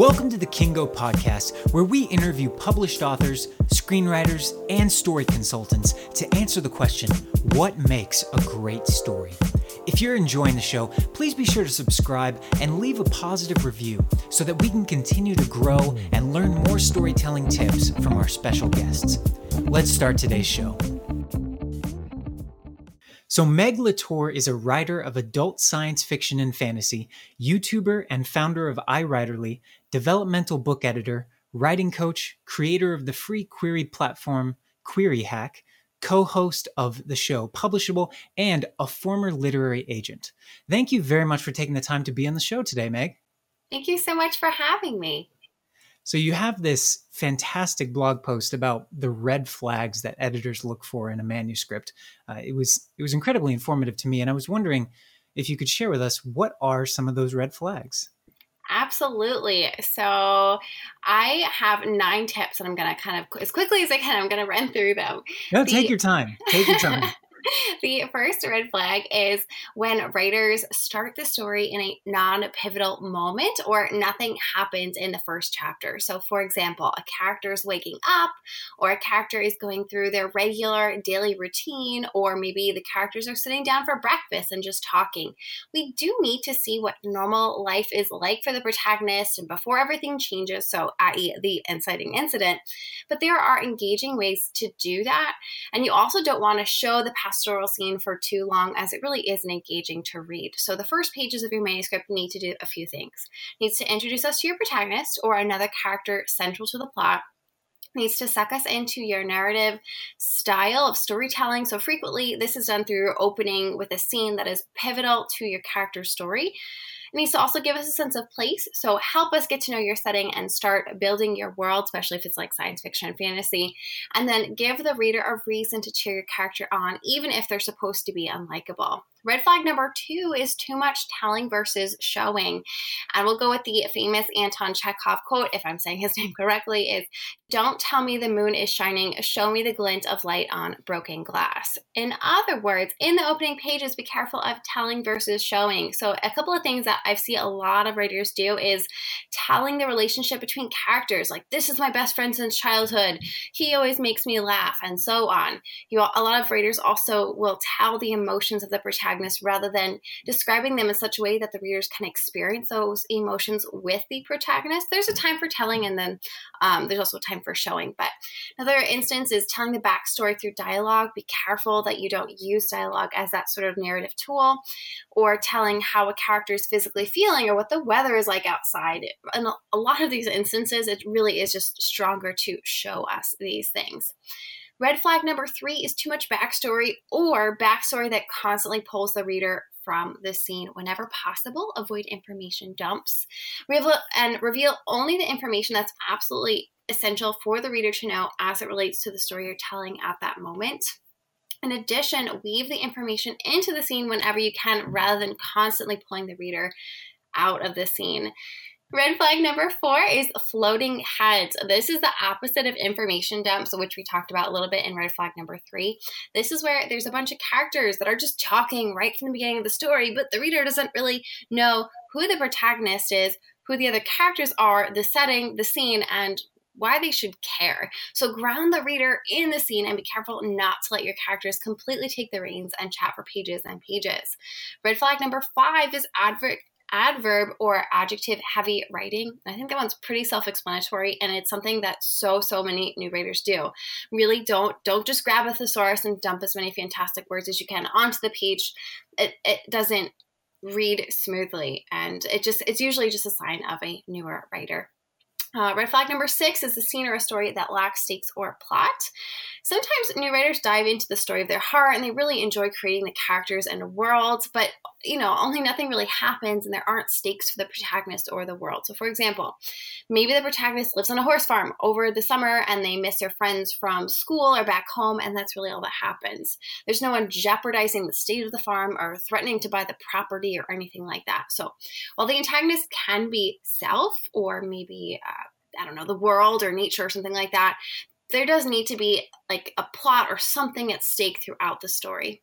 Welcome to the Kiingo Podcast, where we interview published authors, screenwriters, and story consultants to answer the question what makes a great story? If you're enjoying the show, please be sure to subscribe and leave a positive review so that we can continue to grow and learn more storytelling tips from our special guests. Let's start today's show. So, Meg LaTorre is a writer of adult science fiction and fantasy, YouTuber, and founder of iWriterly, developmental book editor, writing coach, creator of the free query platform Query Hack, co host of the show Publishable, and a former literary agent. Thank you very much for taking the time to be on the show today, Meg. Thank you so much for having me. So you have this fantastic blog post about the red flags that editors look for in a manuscript. Uh, it was it was incredibly informative to me, and I was wondering if you could share with us what are some of those red flags. Absolutely. So I have nine tips, and I'm going to kind of, as quickly as I can, I'm going to run through them. No, the, take your time. Take your time. the first red flag is when writers start the story in a non pivotal moment or nothing happens in the first chapter. So, for example, a character is waking up, or a character is going through their regular daily routine, or maybe the characters are sitting down for breakfast and just talking. We do need to see what normal life is like for the protagonist and before everything changes, so, i.e., the inciting incident. But there are engaging ways to do that. And you also don't want to show the pastoral scene for too long as it really isn't engaging to read. So the first pages of your manuscript need to do a few things. It needs to introduce us to your protagonist or another character central to the plot needs to suck us into your narrative style of storytelling. So frequently this is done through opening with a scene that is pivotal to your character story. It needs to also give us a sense of place. So help us get to know your setting and start building your world, especially if it's like science fiction and fantasy. And then give the reader a reason to cheer your character on, even if they're supposed to be unlikable. Red flag number two is too much telling versus showing. And we'll go with the famous Anton Chekhov quote, if I'm saying his name correctly, is don't tell me the moon is shining, show me the glint of light on broken glass. In other words, in the opening pages, be careful of telling versus showing. So, a couple of things that I see a lot of writers do is telling the relationship between characters, like, this is my best friend since childhood, he always makes me laugh, and so on. You, a lot of writers also will tell the emotions of the protagonist rather than describing them in such a way that the readers can experience those emotions with the protagonist. There's a time for telling, and then um, there's also a time for showing. But another instance is telling the backstory through dialogue. Be careful that you don't use dialogue as that sort of narrative tool, or telling how a character is physically feeling or what the weather is like outside. In a lot of these instances, it really is just stronger to show us these things. Red flag number three is too much backstory or backstory that constantly pulls the reader from the scene whenever possible. Avoid information dumps. Reveal and reveal only the information that's absolutely essential for the reader to know as it relates to the story you're telling at that moment. In addition, weave the information into the scene whenever you can rather than constantly pulling the reader out of the scene. Red flag number four is floating heads. This is the opposite of information dumps, which we talked about a little bit in red flag number three. This is where there's a bunch of characters that are just talking right from the beginning of the story, but the reader doesn't really know who the protagonist is, who the other characters are, the setting, the scene, and why they should care. So ground the reader in the scene and be careful not to let your characters completely take the reins and chat for pages and pages. Red flag number five is advert adverb or adjective heavy writing. I think that one's pretty self-explanatory and it's something that so so many new writers do. Really don't don't just grab a thesaurus and dump as many fantastic words as you can onto the page. It it doesn't read smoothly and it just it's usually just a sign of a newer writer. Uh, red flag number six is a scene or a story that lacks stakes or plot. Sometimes new writers dive into the story of their heart and they really enjoy creating the characters and worlds, but you know, only nothing really happens and there aren't stakes for the protagonist or the world. So, for example, maybe the protagonist lives on a horse farm over the summer and they miss their friends from school or back home, and that's really all that happens. There's no one jeopardizing the state of the farm or threatening to buy the property or anything like that. So, while the antagonist can be self or maybe uh, I don't know, the world or nature or something like that, there does need to be like a plot or something at stake throughout the story.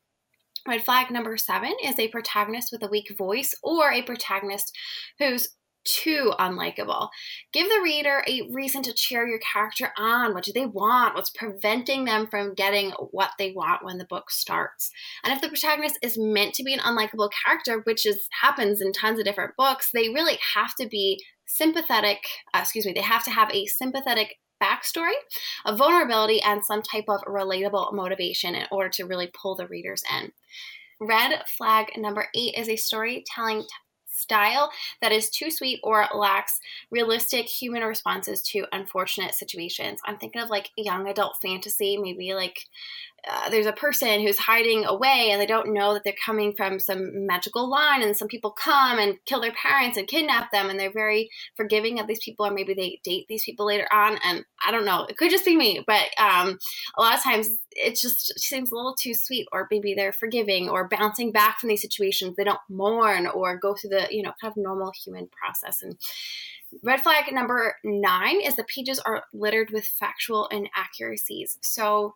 Red flag number seven is a protagonist with a weak voice or a protagonist who's too unlikable. Give the reader a reason to cheer your character on. What do they want? What's preventing them from getting what they want when the book starts? And if the protagonist is meant to be an unlikable character, which is happens in tons of different books, they really have to be sympathetic, uh, excuse me, they have to have a sympathetic backstory, a vulnerability, and some type of relatable motivation in order to really pull the readers in. Red flag number eight is a storytelling style that is too sweet or lacks realistic human responses to unfortunate situations. I'm thinking of like young adult fantasy, maybe like uh, there's a person who's hiding away and they don't know that they're coming from some magical line and some people come and kill their parents and kidnap them and they're very forgiving of these people or maybe they date these people later on and i don't know. It could just be me but um, a lot of times it just seems a little too sweet or maybe they're forgiving or bouncing back from these situations. They don't mourn or go through the you know kind of normal human process. And Red flag number nine is the pages are littered with factual inaccuracies. So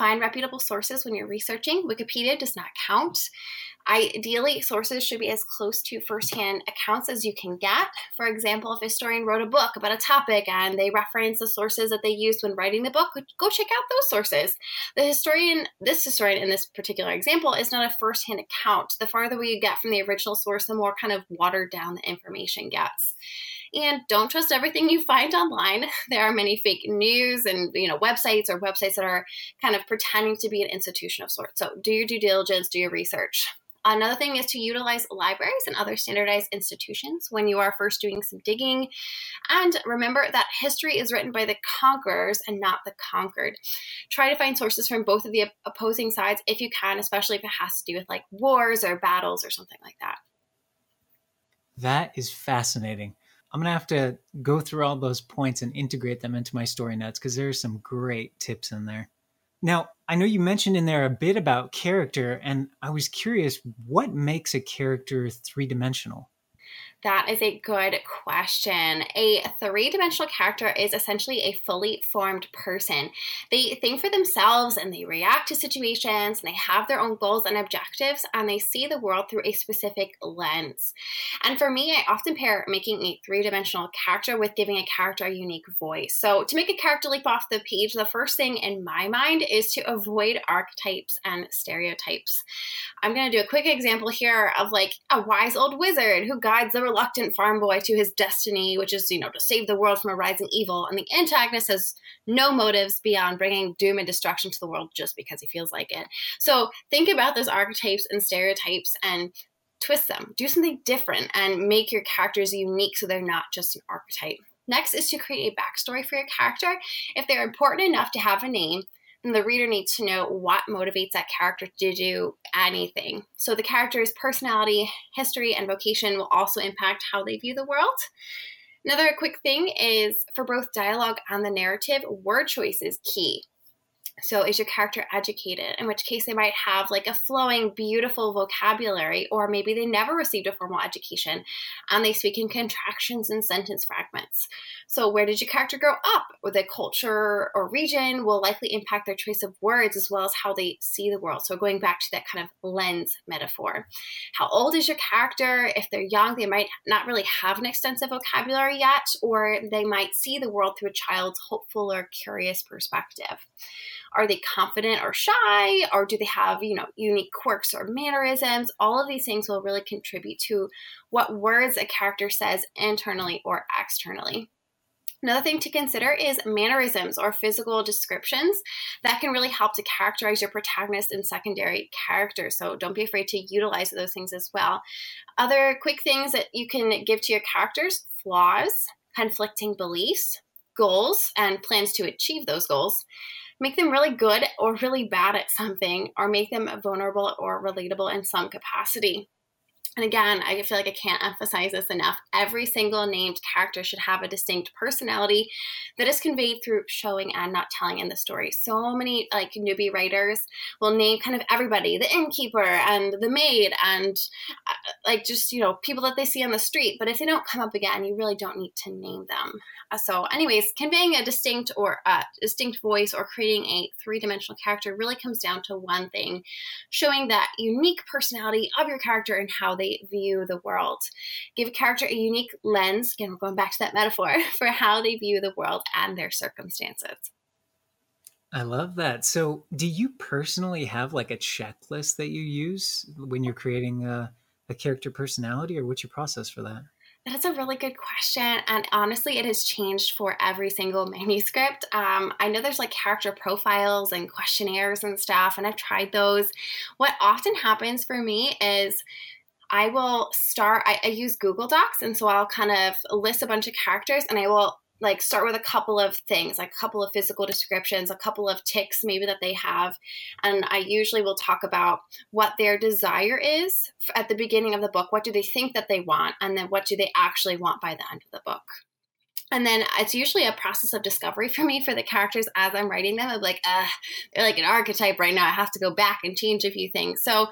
Find reputable sources when you're researching. Wikipedia does not count. Ideally, sources should be as close to firsthand accounts as you can get. For example, if a historian wrote a book about a topic and they reference the sources that they used when writing the book, go check out those sources. The historian, this historian in this particular example, is not a firsthand account. The farther we get from the original source, the more kind of watered down the information gets. And don't trust everything you find online. There are many fake news and you know websites or websites that are kind of pretending to be an institution of sorts. So do your due diligence, do your research. Another thing is to utilize libraries and other standardized institutions when you are first doing some digging. And remember that history is written by the conquerors and not the conquered. Try to find sources from both of the opposing sides if you can, especially if it has to do with like wars or battles or something like that. That is fascinating. I'm gonna have to go through all those points and integrate them into my story notes because there are some great tips in there. Now, I know you mentioned in there a bit about character, and I was curious what makes a character three dimensional? That is a good question. A three dimensional character is essentially a fully formed person. They think for themselves and they react to situations and they have their own goals and objectives and they see the world through a specific lens. And for me, I often pair making a three dimensional character with giving a character a unique voice. So to make a character leap off the page, the first thing in my mind is to avoid archetypes and stereotypes. I'm going to do a quick example here of like a wise old wizard who guides the reluctant farm boy to his destiny, which is, you know, to save the world from a rising evil. And the antagonist has no motives beyond bringing doom and destruction to the world just because he feels like it. So think about those archetypes and stereotypes and twist them. Do something different and make your characters unique so they're not just an archetype. Next is to create a backstory for your character. If they're important enough to have a name, then the reader needs to know what motivates that character to do anything. So the character's personality, history, and vocation will also impact how they view the world. Another quick thing is for both dialogue and the narrative, word choice is key. So, is your character educated? In which case, they might have like a flowing, beautiful vocabulary, or maybe they never received a formal education and they speak in contractions and sentence fragments. So, where did your character grow up? Or the culture or region will likely impact their choice of words as well as how they see the world. So, going back to that kind of lens metaphor. How old is your character? If they're young, they might not really have an extensive vocabulary yet, or they might see the world through a child's hopeful or curious perspective. Are they confident or shy? Or do they have, you know, unique quirks or mannerisms? All of these things will really contribute to what words a character says internally or externally. Another thing to consider is mannerisms or physical descriptions that can really help to characterize your protagonist and secondary characters. So don't be afraid to utilize those things as well. Other quick things that you can give to your characters flaws, conflicting beliefs, goals, and plans to achieve those goals, make them really good or really bad at something, or make them vulnerable or relatable in some capacity. And again, I feel like I can't emphasize this enough. Every single named character should have a distinct personality that is conveyed through showing and not telling in the story. So many like newbie writers will name kind of everybody, the innkeeper and the maid and uh, like just, you know, people that they see on the street, but if they don't come up again, you really don't need to name them. Uh, so anyways, conveying a distinct or a uh, distinct voice or creating a three-dimensional character really comes down to one thing, showing that unique personality of your character and how they view the world. Give a character a unique lens, again, we're going back to that metaphor, for how they view the world and their circumstances. I love that. So, do you personally have like a checklist that you use when you're creating a, a character personality, or what's your process for that? That's a really good question. And honestly, it has changed for every single manuscript. Um, I know there's like character profiles and questionnaires and stuff, and I've tried those. What often happens for me is I will start, I, I use Google Docs, and so I'll kind of list a bunch of characters and I will like start with a couple of things like a couple of physical descriptions a couple of ticks maybe that they have and i usually will talk about what their desire is at the beginning of the book what do they think that they want and then what do they actually want by the end of the book and then it's usually a process of discovery for me for the characters as I'm writing them. I'm like, uh, they're like an archetype right now. I have to go back and change a few things. So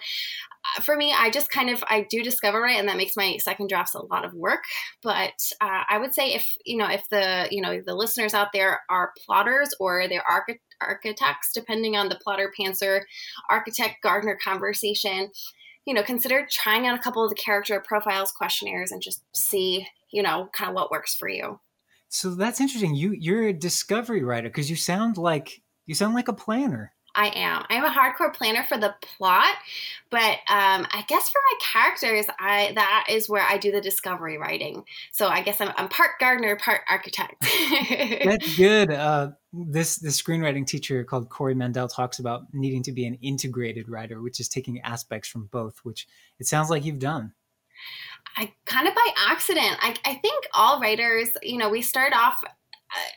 for me, I just kind of I do discover it, and that makes my second drafts a lot of work. But uh, I would say if you know if the you know the listeners out there are plotters or they're arch- architects, depending on the plotter pantser architect gardener conversation, you know consider trying out a couple of the character profiles questionnaires and just see you know kind of what works for you. So that's interesting. You you're a discovery writer because you sound like you sound like a planner. I am. I'm a hardcore planner for the plot, but um, I guess for my characters, I that is where I do the discovery writing. So I guess I'm, I'm part gardener, part architect. That's good. Uh, this the screenwriting teacher called Corey Mandell talks about needing to be an integrated writer, which is taking aspects from both, which it sounds like you've done. I kind of by accident. I, I think all writers, you know, we start off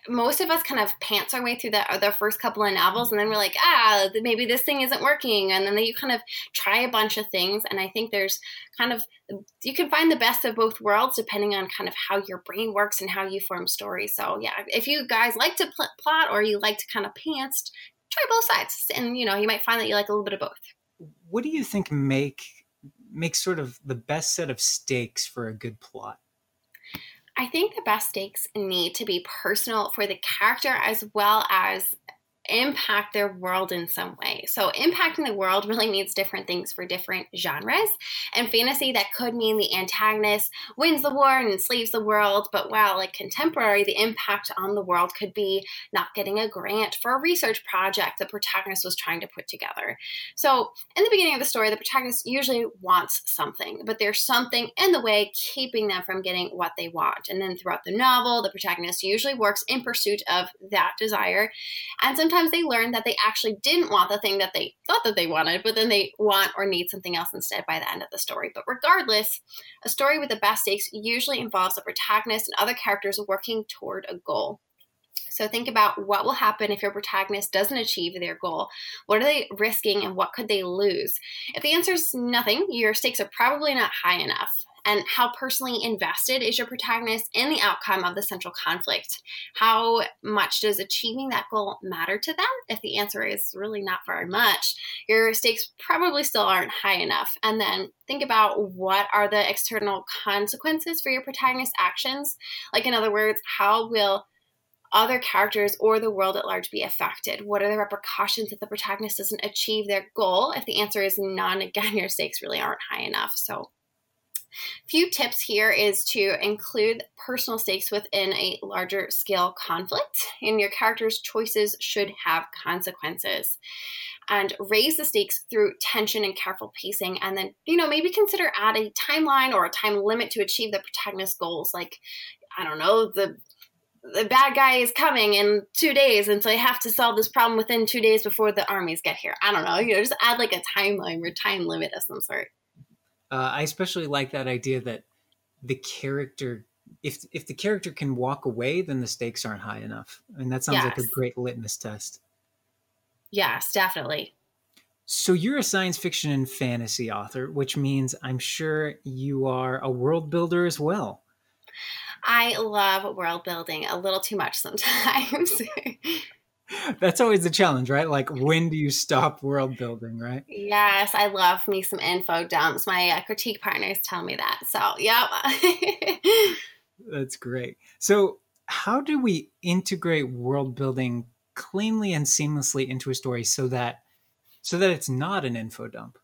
most of us kind of pants our way through the, the first couple of novels and then we're like ah maybe this thing isn't working and then you kind of try a bunch of things and i think there's kind of you can find the best of both worlds depending on kind of how your brain works and how you form stories. So yeah if you guys like to pl- plot or you like to kind of pants try both sides and you know you might find that you like a little bit of both. What do you think make makes sort of the best set of stakes for a good plot I think the best stakes need to be personal for the character as well as impact their world in some way. So, impacting the world really means different things for different genres. And fantasy, that could mean the antagonist wins the war and enslaves the world. But while, like contemporary, the impact on the world could be not getting a grant for a research project the protagonist was trying to put together. So, in the beginning of the story, the protagonist usually wants something, but there's something in the way keeping them from getting what they want. And then throughout the novel, the protagonist usually works in pursuit of that desire. And sometimes sometimes they learn that they actually didn't want the thing that they thought that they wanted, but then they want or need something else instead by the end of the story. But regardless, a story with the best stakes usually involves a protagonist and other characters working toward a goal. So think about what will happen if your protagonist doesn't achieve their goal. What are they risking and what could they lose? If the answer is nothing, your stakes are probably not high enough and how personally invested is your protagonist in the outcome of the central conflict? How much does achieving that goal matter to them? If the answer is really not very much, your stakes probably still aren't high enough. And then think about what are the external consequences for your protagonist's actions? Like, in other words, how will other characters or the world at large be affected? What are the repercussions if the protagonist doesn't achieve their goal? If the answer is none, again, your stakes really aren't high enough. So Few tips here is to include personal stakes within a larger scale conflict, and your character's choices should have consequences. And raise the stakes through tension and careful pacing, and then, you know, maybe consider add a timeline or a time limit to achieve the protagonist's goals. Like, I don't know, the the bad guy is coming in two days, and so I have to solve this problem within two days before the armies get here. I don't know, you know, just add like a timeline or time limit of some sort. Uh, I especially like that idea that the character, if if the character can walk away, then the stakes aren't high enough, and that sounds yes. like a great litmus test. Yes, definitely. So you're a science fiction and fantasy author, which means I'm sure you are a world builder as well. I love world building a little too much sometimes. That's always the challenge, right? Like, when do you stop world building, right? Yes, I love me some info dumps. My uh, critique partners tell me that. So, yep. That's great. So, how do we integrate world building cleanly and seamlessly into a story so that so that it's not an info dump?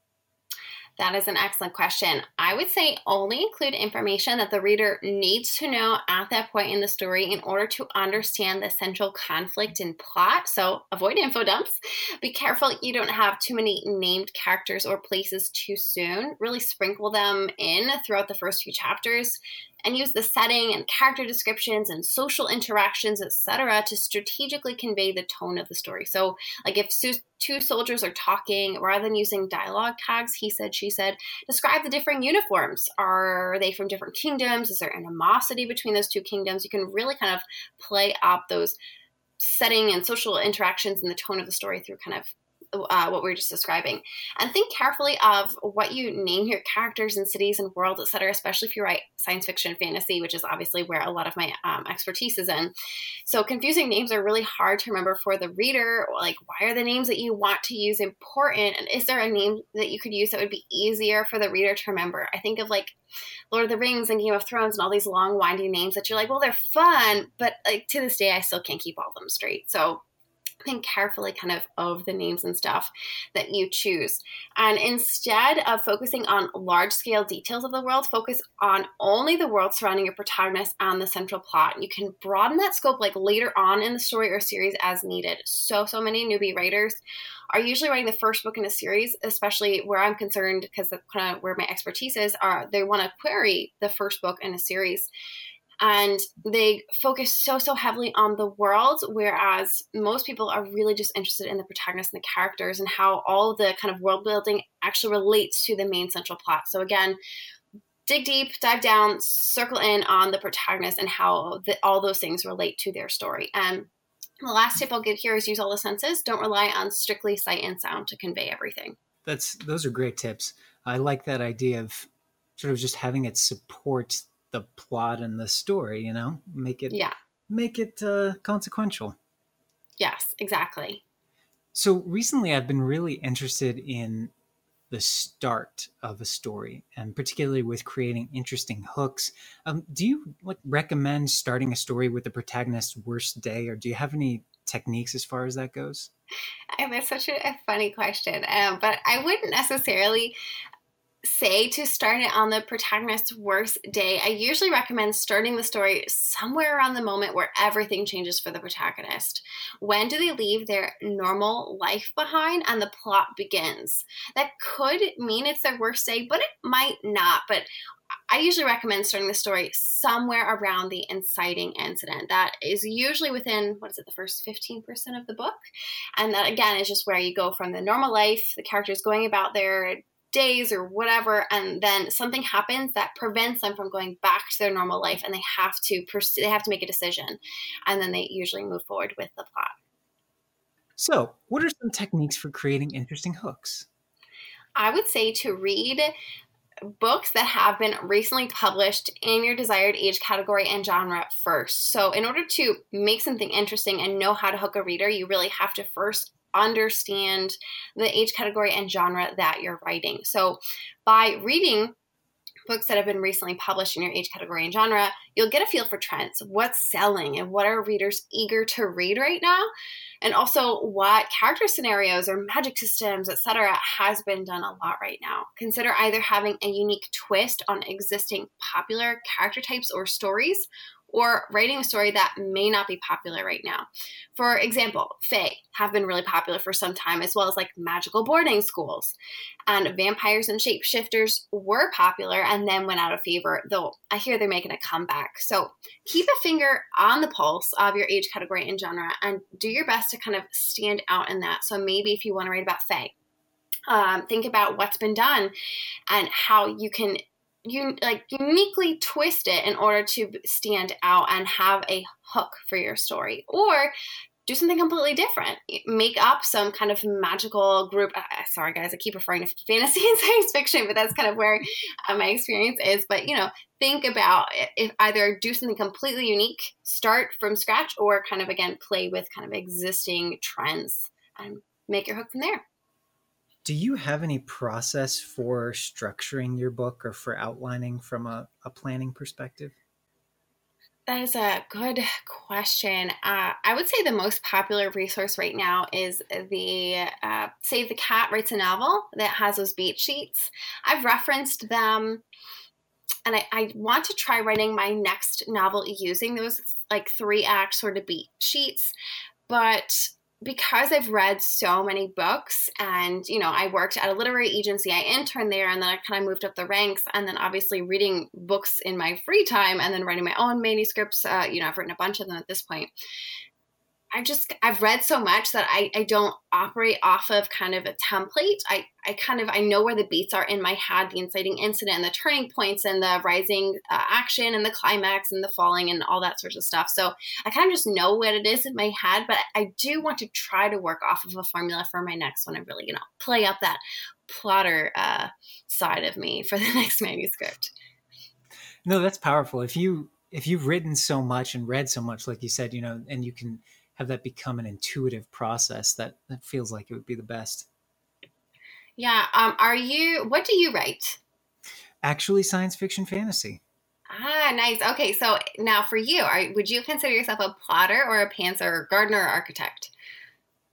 That is an excellent question. I would say only include information that the reader needs to know at that point in the story in order to understand the central conflict and plot. So avoid info dumps. Be careful you don't have too many named characters or places too soon. Really sprinkle them in throughout the first few chapters and use the setting and character descriptions and social interactions, etc., to strategically convey the tone of the story. So, like if two soldiers are talking, rather than using dialogue tags, he said, she said, describe the differing uniforms. Are they from different kingdoms? Is there animosity between those two kingdoms? You can really kind of play up those setting and social interactions and the tone of the story through kind of uh, what we were just describing. And think carefully of what you name your characters and cities and worlds etc especially if you write science fiction fantasy which is obviously where a lot of my um, expertise is in. So confusing names are really hard to remember for the reader like why are the names that you want to use important? And is there a name that you could use that would be easier for the reader to remember? I think of like Lord of the Rings and Game of Thrones and all these long winding names that you're like, well, they're fun, but like to this day, I still can't keep all of them straight. So think carefully kind of of the names and stuff that you choose. And instead of focusing on large scale details of the world, focus on only the world surrounding your protagonist and the central plot. You can broaden that scope like later on in the story or series as needed. So, so many newbie writers are usually writing the first book in a series, especially where I'm concerned because kind of where my expertise is, are they want to query the first book in a series and they focus so so heavily on the world whereas most people are really just interested in the protagonist and the characters and how all the kind of world building actually relates to the main central plot. So again dig deep dive down circle in on the protagonist and how the, all those things relate to their story. And the last tip i'll give here is use all the senses. Don't rely on strictly sight and sound to convey everything. That's those are great tips. I like that idea of sort of just having it support the plot and the story you know? Make it yeah. make it uh, consequential. Yes exactly. So recently i've been really interested in the start of a story and particularly with creating interesting hooks. Um, do you like recommend starting a story with the protagonist's worst day or do you have any techniques as far as that goes? And that's such a, a funny question um, but i wouldn't necessarily say to start it on the protagonist's worst day, I usually recommend starting the story somewhere around the moment where everything changes for the protagonist. When do they leave their normal life behind and the plot begins? That could mean it's their worst day, but it might not. But I usually recommend starting the story somewhere around the inciting incident. That is usually within, what is it, the first 15% of the book. And that, again, is just where you go from the normal life, the characters going about their days or whatever and then something happens that prevents them from going back to their normal life and they have to pursue they have to make a decision and then they usually move forward with the plot so what are some techniques for creating interesting hooks i would say to read books that have been recently published in your desired age category and genre first. So, in order to make something interesting and know how to hook a reader, you really have to first understand the age category and genre that you're writing. So, by reading books that have been recently published in your age category and genre, you'll get a feel for trends, what's selling, and what are readers eager to read right now, and also what character scenarios or magic systems, etc., has been done a lot right now. Consider either having a unique twist on existing popular character types or stories, or writing a story that may not be popular right now. For example, Fae have been really popular for some time, as well as like magical boarding schools. And vampires and shapeshifters were popular and then went out of favor, though I hear they're making a comeback. So keep a finger on the pulse of your age category and genre and do your best to kind of stand out in that. So maybe if you want to write about Fae, um, think about what's been done and how you can you like uniquely twist it in order to stand out and have a hook for your story or do something completely different. Make up some kind of magical group. Uh, sorry guys i keep referring to fantasy and science fiction but that's kind of where uh, my experience is. But you know think about if either do something completely unique start from scratch or kind of again play with kind of existing trends and make your hook from there do you have any process for structuring your book or for outlining from a, a planning perspective? That is a good question. Uh, I would say the most popular resource right now is the uh, Save the Cat Writes a Novel that has those beat sheets. I've referenced them and I, I, want to try writing my next novel using those like three act sort of beat sheets. But because I've read so many books and, you know, I worked at a literary agency, I interned there and then I kind of moved up the ranks. And then obviously reading books in my free time and then writing my own manuscripts, uh, you know, I've written a bunch of them at this point. I just I've read so much that I, I don't operate off of kind of a template. I, I kind of I know where the beats are in my head, the inciting incident, and the turning points, and the rising uh, action, and the climax, and the falling, and all that sorts of stuff. So I kind of just know what it is in my head. But I do want to try to work off of a formula for my next one and really you know play up that plotter uh, side of me for the next manuscript. No, that's powerful. If you if you've written so much and read so much, like you said, you know, and you can have that become an intuitive process that that feels like it would be the best yeah um are you what do you write actually science fiction fantasy ah nice okay so now for you are would you consider yourself a plotter or a pantser or gardener or architect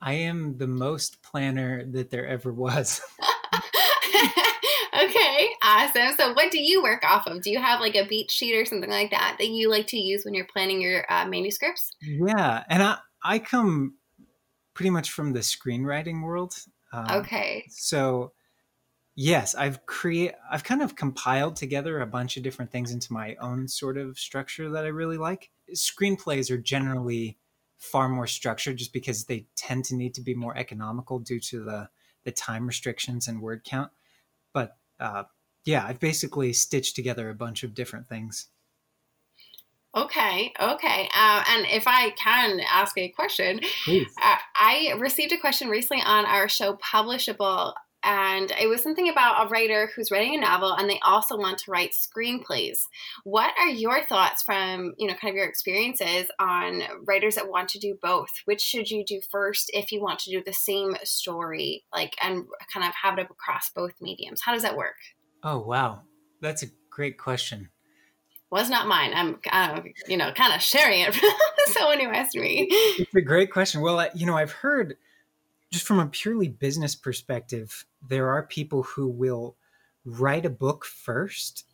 i am the most planner that there ever was okay, awesome. So, what do you work off of? Do you have like a beat sheet or something like that that you like to use when you're planning your uh, manuscripts? Yeah, and I I come pretty much from the screenwriting world. Um, okay. So yes, I've create I've kind of compiled together a bunch of different things into my own sort of structure that I really like. Screenplays are generally far more structured just because they tend to need to be more economical due to the the time restrictions and word count. But uh, yeah, I've basically stitched together a bunch of different things. Okay, okay. Uh, and if I can ask a question, uh, I received a question recently on our show, Publishable, and it was something about a writer who's writing a novel and they also want to write screenplays. What are your thoughts from, you know, kind of your experiences on writers that want to do both? Which should you do first if you want to do the same story, like, and kind of have it across both mediums? How does that work? Oh, wow. That's a great question was not mine. I'm, uh, you know, kind of sharing it from someone who asked me. It's a great question. Well, you know, I've heard just from a purely business perspective, there are people who will write a book first,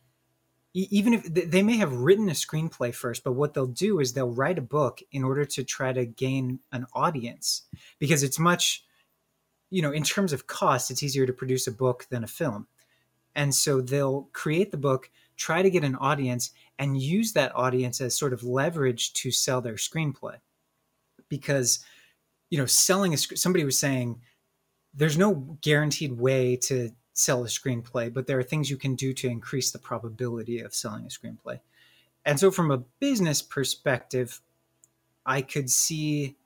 even if they may have written a screenplay first. But what they'll do is they'll write a book in order to try to gain an audience because it's much, you know, in terms of cost, it's easier to produce a book than a film. And so they'll create the book, try to get an audience, and use that audience as sort of leverage to sell their screenplay. Because, you know, selling a somebody was saying there's no guaranteed way to sell a screenplay, but there are things you can do to increase the probability of selling a screenplay. And so, from a business perspective, I could see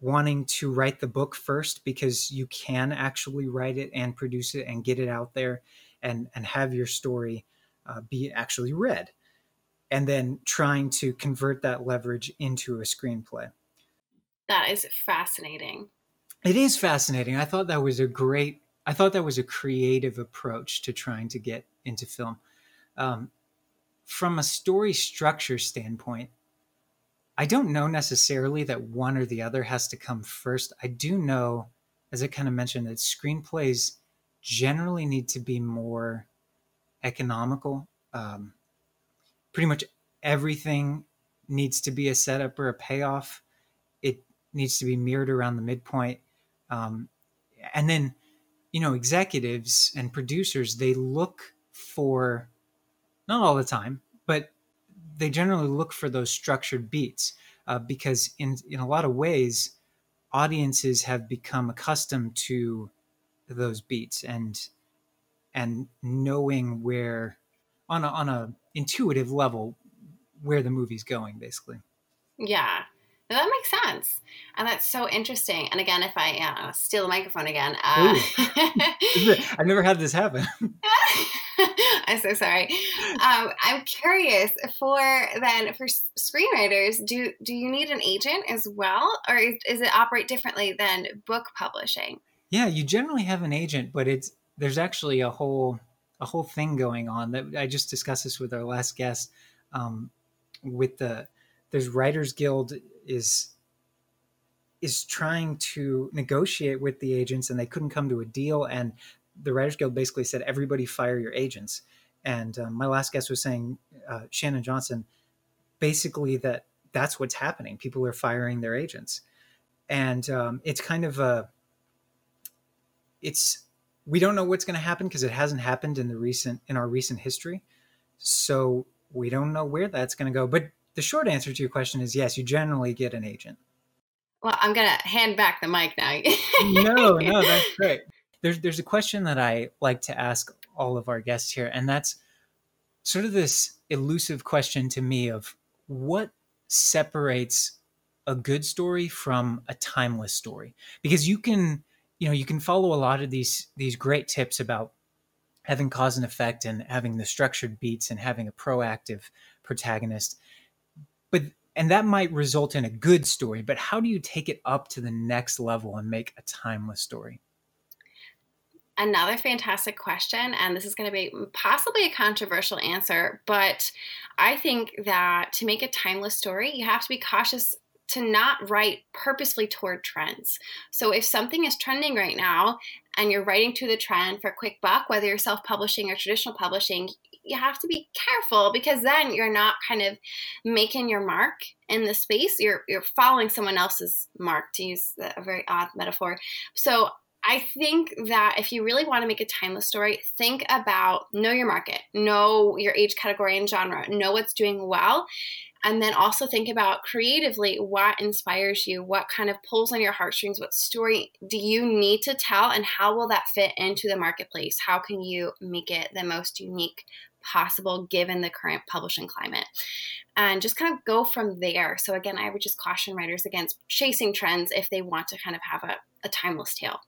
wanting to write the book first because you can actually write it and produce it and get it out there and, and have your story uh, be actually read and then trying to convert that leverage into a screenplay. That is fascinating. It is fascinating. I thought that was a great, I thought that was a creative approach to trying to get into film. Um, from a story structure standpoint, I don't know necessarily that one or the other has to come first. I do know, as I kind of mentioned, that screenplays generally need to be more economical. Um, pretty much everything needs to be a setup or a payoff. It needs to be mirrored around the midpoint. Um, and then, you know, executives and producers, they look for, not all the time, but they generally look for those structured beats uh, because in, in a lot of ways, audiences have become accustomed to those beats and and knowing where on a, on a intuitive level where the movie's going, basically. Yeah. No, that makes sense. And that's so interesting. And again, if I uh, steal the microphone again, uh... I've never had this happen. I'm so sorry. Um, I'm curious for then for screenwriters, do do you need an agent as well, or is, is it operate differently than book publishing? Yeah, you generally have an agent, but it's there's actually a whole a whole thing going on that I just discussed this with our last guest um, with the there's Writers Guild is is trying to negotiate with the agents and they couldn't come to a deal and the Writers Guild basically said everybody fire your agents. And um, my last guest was saying uh, Shannon Johnson basically that that's what's happening. People are firing their agents, and um, it's kind of a it's we don't know what's going to happen because it hasn't happened in the recent in our recent history. So we don't know where that's going to go. But the short answer to your question is yes, you generally get an agent. Well, I'm going to hand back the mic now. no, no, that's great. There's there's a question that I like to ask all of our guests here, and that's sort of this elusive question to me of what separates a good story from a timeless story because you can you know you can follow a lot of these these great tips about having cause and effect and having the structured beats and having a proactive protagonist. But and that might result in a good story but how do you take it up to the next level and make a timeless story? Another fantastic question, and this is going to be possibly a controversial answer, but I think that to make a timeless story, you have to be cautious to not write purposely toward trends. So if something is trending right now and you're writing to the trend for a quick buck, whether you're self publishing or traditional publishing, you have to be careful because then you're not kind of making your mark in the space. You're you're following someone else's mark to use a very odd metaphor. So I think that if you really want to make a timeless story, think about know your market, know your age category and genre, know what's doing well, and then also think about creatively what inspires you, what kind of pulls on your heartstrings, what story do you need to tell, and how will that fit into the marketplace? How can you make it the most unique possible given the current publishing climate? And just kind of go from there. So, again, I would just caution writers against chasing trends if they want to kind of have a, a timeless tale.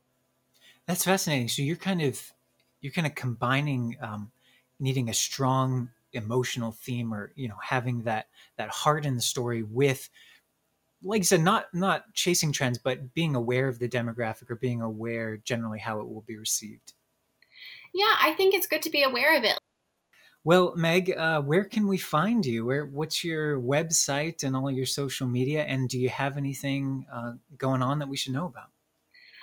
That's fascinating. So you're kind of you're kind of combining um, needing a strong emotional theme or you know having that that heart in the story with like I said, not not chasing trends, but being aware of the demographic or being aware generally how it will be received. Yeah, I think it's good to be aware of it. Well, Meg, uh, where can we find you? Where what's your website and all your social media? And do you have anything uh, going on that we should know about?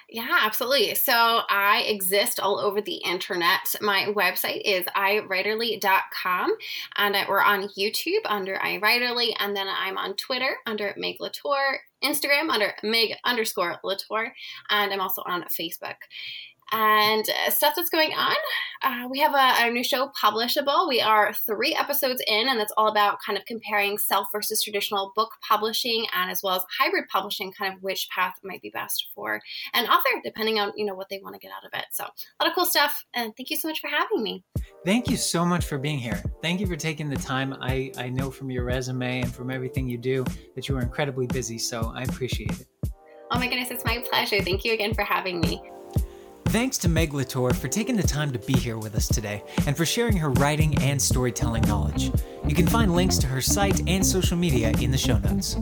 Yeah, absolutely. So I exist all over the internet. My website is iwriterly.com and we're on YouTube under iWriterly and then I'm on Twitter under Meg LaTorre, Instagram under Meg underscore LaTorre, and I'm also on Facebook and uh, stuff that's going on. Uh, we have a, a, new show, Publishable. We are three episodes in, and that's all about kind of comparing self versus traditional book publishing, and as well as hybrid publishing, kind of which path might be best for an author, depending on you know what they want to get out of it. So a lot of cool stuff, and thank you so much for having me. Thank you so much for being here. Thank you for taking the time. I I know from your resume and from everything you do that you are incredibly busy, so I appreciate it. Oh my goodness, it's my pleasure. Thank you again for having me. Thanks to Meg LaTorre for taking the time to be here with us today and for sharing her writing and storytelling knowledge. You can find links to her site and social media in the show notes.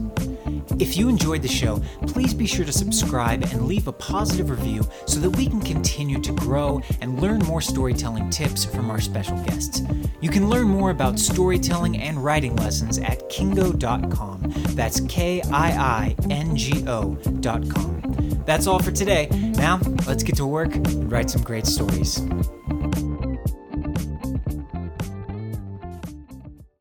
If you enjoyed the show, please be sure to subscribe and leave a positive review so that we can continue to grow and learn more storytelling tips from our special guests. You can learn more about storytelling and writing lessons at kiingo.com. That's K I I N G O.com. That's all for today. Now, let's get to work and write some great stories.